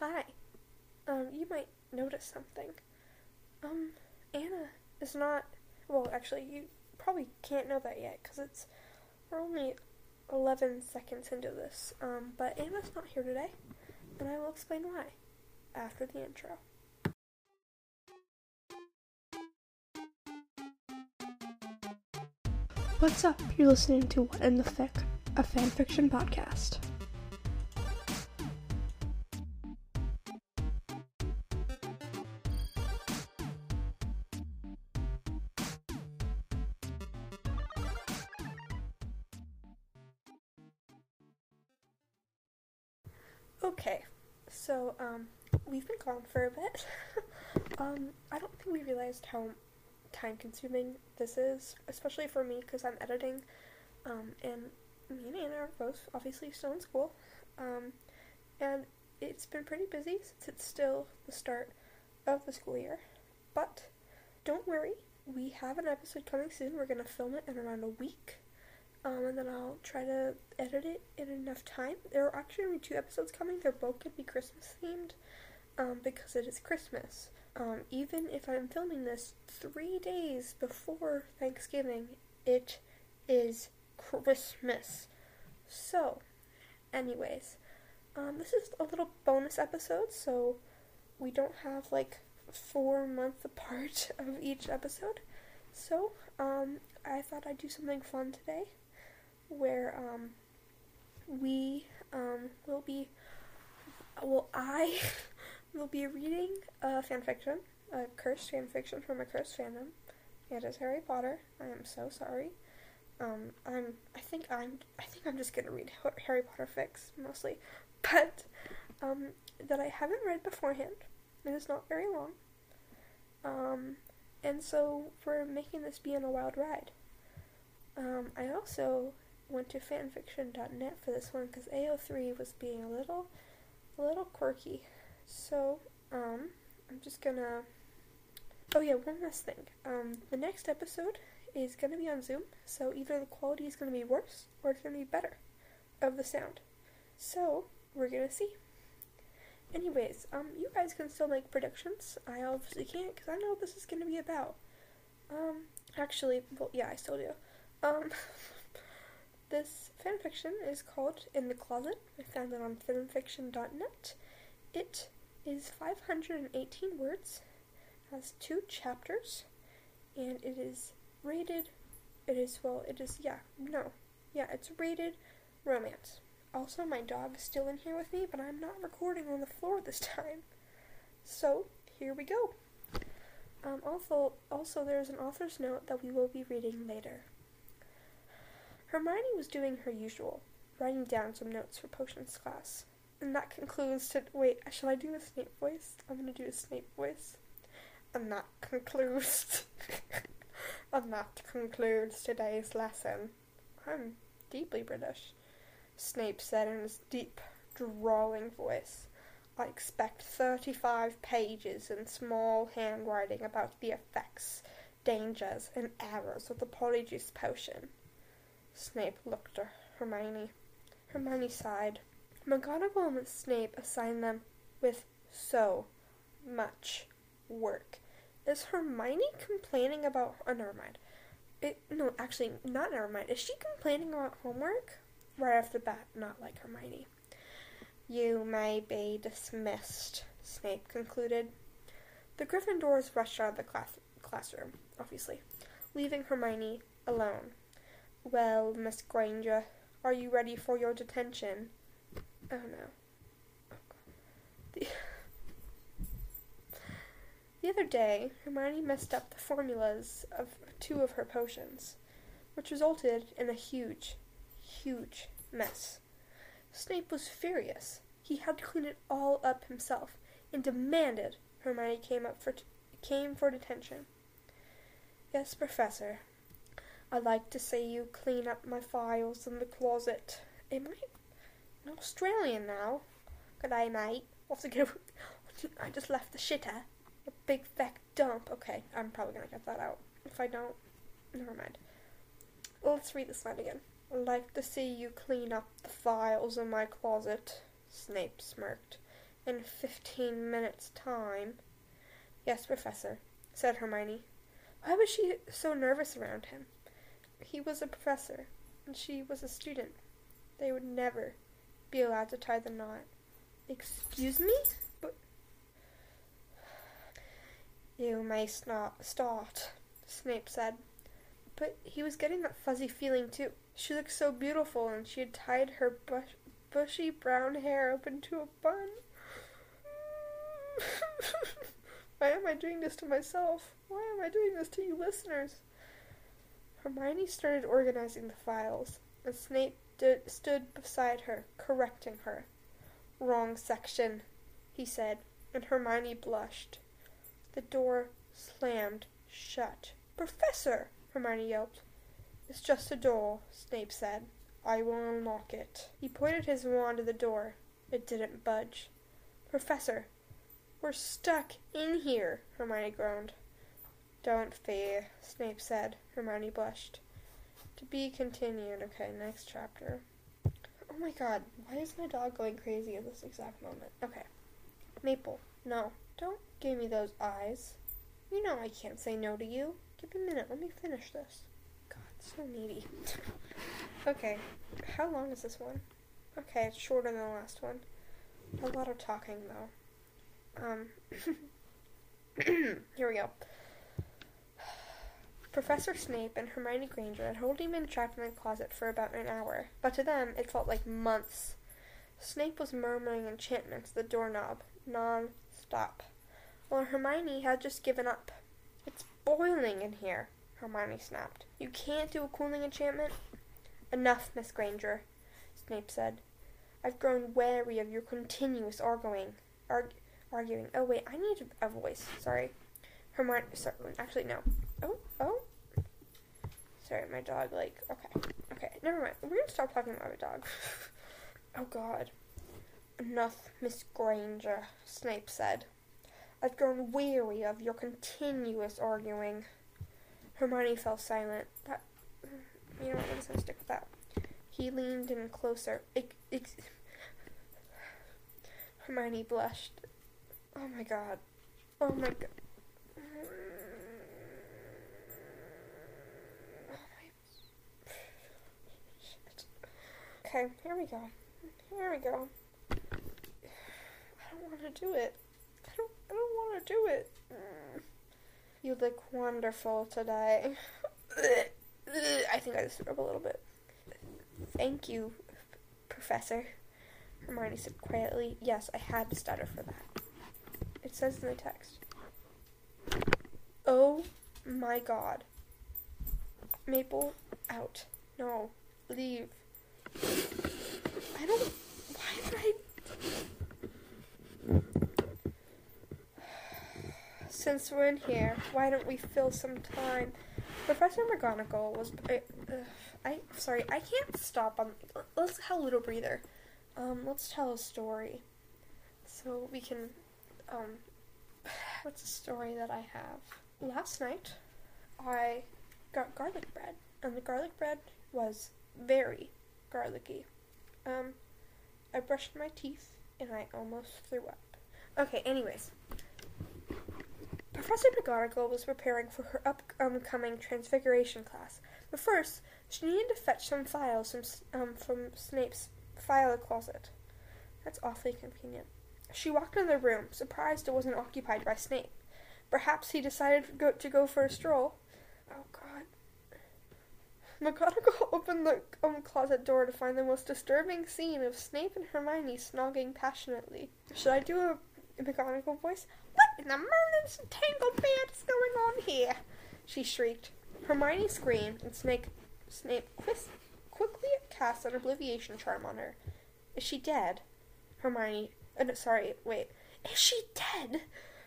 Hi. Um, you might notice something. Um, Anna is not. Well, actually, you probably can't know that yet because it's. We're only 11 seconds into this. Um, but Anna's not here today, and I will explain why after the intro. What's up? You're listening to What in the Fic, a fanfiction podcast. Okay, so um, we've been gone for a bit. um, I don't think we realized how time consuming this is, especially for me because I'm editing. Um, and me and Anna are both obviously still in school. Um, and it's been pretty busy since it's still the start of the school year. But don't worry, we have an episode coming soon. We're going to film it in around a week. Um, and then I'll try to edit it in enough time. There are actually two episodes coming. They're both going to be Christmas themed um, because it is Christmas. Um, even if I'm filming this three days before Thanksgiving, it is Christmas. So, anyways, um, this is a little bonus episode, so we don't have like four months apart of each episode. So, um, I thought I'd do something fun today where um, we um, will be, well, I will be reading a fanfiction, a cursed fanfiction from a cursed fandom. It is Harry Potter. I am so sorry. Um, I'm. I think I'm. I think I'm just gonna read Harry Potter fics mostly, but um, that I haven't read beforehand. It is not very long. Um, and so we're making this be on a wild ride. Um, I also went to fanfiction.net for this one because AO3 was being a little, a little quirky. So, um, I'm just gonna. Oh yeah, one last thing. Um, the next episode is gonna be on Zoom, so either the quality is gonna be worse or it's gonna be better of the sound. So we're gonna see. Anyways, um, you guys can still make predictions. I obviously can't because I know what this is gonna be about. Um, actually, well, yeah, I still do. Um. This fanfiction is called In the Closet. I found it on fanfiction.net. It is 518 words, has two chapters, and it is rated. It is, well, it is, yeah, no. Yeah, it's rated romance. Also, my dog is still in here with me, but I'm not recording on the floor this time. So, here we go. Um, also, also, there's an author's note that we will be reading later. Hermione was doing her usual, writing down some notes for potions class. And that concludes to wait, shall I do a Snape voice? I'm gonna do a Snape voice. And that concludes and that concludes today's lesson. I'm deeply British. Snape said in his deep, drawling voice. I expect thirty-five pages in small handwriting about the effects, dangers, and errors of the Polyjuice potion. Snape looked at Hermione. Hermione sighed. McGonagall and Snape assigned them with so much work. Is Hermione complaining about? Oh, never mind. It, no, actually, not never mind. Is she complaining about homework? Right off the bat, not like Hermione. You may be dismissed, Snape concluded. The Gryffindors rushed out of the class- classroom, obviously, leaving Hermione alone well, Miss Granger, are you ready for your detention? Oh no. The, the other day, Hermione messed up the formulas of two of her potions, which resulted in a huge, huge mess. Snape was furious. He had to clean it all up himself and demanded Hermione came up for t- came for detention. Yes, Professor, I like to see you clean up my files in the closet. Am I an Australian now? Good day, mate. What's it go? I just left the shitter. A big fat dump. Okay, I'm probably gonna get that out. If I don't, never mind. Well, let's read this line again. I like to see you clean up the files in my closet. Snape smirked. in fifteen minutes' time. Yes, Professor, said Hermione. Why was she so nervous around him? He was a professor, and she was a student. They would never be allowed to tie the knot. Excuse me? But you may not start, Snape said. But he was getting that fuzzy feeling too. She looked so beautiful, and she had tied her bush- bushy brown hair up into a bun. Why am I doing this to myself? Why am I doing this to you listeners? Hermione started organizing the files, and Snape stood beside her, correcting her. Wrong section, he said, and Hermione blushed. The door slammed shut. Professor! Hermione yelped. It's just a door, Snape said. I will unlock it. He pointed his wand at the door. It didn't budge. Professor, we're stuck in here, Hermione groaned. Don't fear, Snape said. Hermione blushed. To be continued. Okay, next chapter. Oh my god, why is my dog going crazy at this exact moment? Okay. Maple, no. Don't give me those eyes. You know I can't say no to you. Give me a minute, let me finish this. God, so needy. okay, how long is this one? Okay, it's shorter than the last one. A lot of talking, though. Um, here we go. Professor Snape and Hermione Granger had held him trapped in the closet for about an hour, but to them it felt like months. Snape was murmuring enchantments to the doorknob, non-stop, while Hermione had just given up. It's boiling in here, Hermione snapped. You can't do a cooling enchantment? Enough, Miss Granger, Snape said. I've grown weary of your continuous arguing. Arg- arguing. Oh, wait, I need a voice. Sorry. Hermione, sorry, actually, no. Oh, oh. Sorry, my dog, like, okay. Okay, never mind. We're gonna stop talking about my dog. oh, God. Enough, Miss Granger, Snape said. I've grown weary of your continuous arguing. Hermione fell silent. That, you know what, I'm just gonna stick with that. He leaned in closer. Hermione blushed. Oh my god. Oh my god. Okay, here we go. Here we go. I don't want to do it. I don't. I don't want to do it. You look wonderful today. I think I just threw up a little bit. Thank you, Professor. Hermione said quietly. Yes, I had to stutter for that. It says in the text. Oh my god. Maple, out. No, leave. I don't. Why did I. Since we're in here, why don't we fill some time? Professor McGonagall was. Uh, uh, I sorry, I can't stop on. Let's have a little breather. Um, let's tell a story, so we can. Um, what's a story that I have? Last night, I got garlic bread, and the garlic bread was very garlicky. Um, I brushed my teeth and I almost threw up. Okay, anyways. Professor McGonagall was preparing for her upcoming Transfiguration class, but first she needed to fetch some files from um, from Snape's file closet. That's awfully convenient. She walked into the room, surprised it wasn't occupied by Snape. Perhaps he decided to go, to go for a stroll. McGonagall opened the um, closet door to find the most disturbing scene of Snape and Hermione snogging passionately. Should I do a, McGonagall voice? What in the Merlin's Tanglebed is going on here? She shrieked. Hermione screamed, and Snape, Snape quis, quickly cast an obliviation charm on her. Is she dead? Hermione. Uh, no, sorry, wait. Is she dead?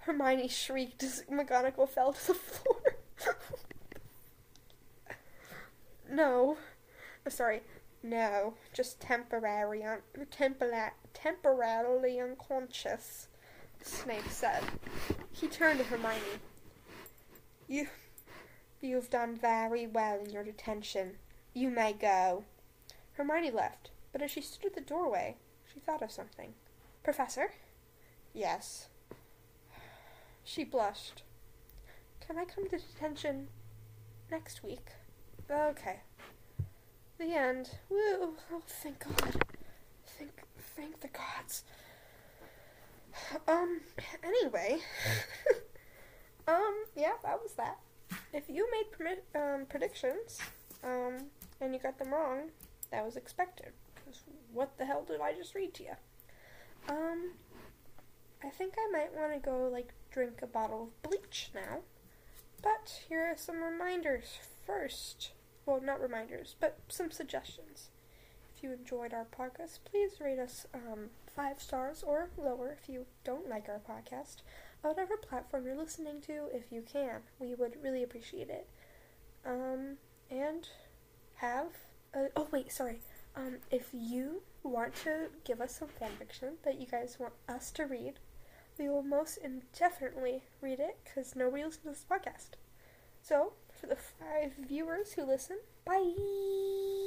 Hermione shrieked as McGonagall fell to the floor. No. Oh, sorry. No. Just temporary un- tempora- temporarily unconscious, Snape said. He turned to Hermione. You, you've done very well in your detention. You may go. Hermione left, but as she stood at the doorway, she thought of something. Professor? Yes. She blushed. Can I come to detention next week? Okay. The end. Woo! Oh, thank God. Thank, thank the gods. Um, anyway. um, yeah, that was that. If you made um, predictions, um, and you got them wrong, that was expected. Because what the hell did I just read to you? Um, I think I might want to go, like, drink a bottle of bleach now. But here are some reminders first. Well, not reminders, but some suggestions. If you enjoyed our podcast, please rate us um, five stars or lower if you don't like our podcast. Whatever platform you're listening to, if you can, we would really appreciate it. Um, and have a, oh wait, sorry. Um, if you want to give us some fan fiction that you guys want us to read, we will most indefinitely read it because nobody listens to this podcast. So, for the five viewers who listen, bye!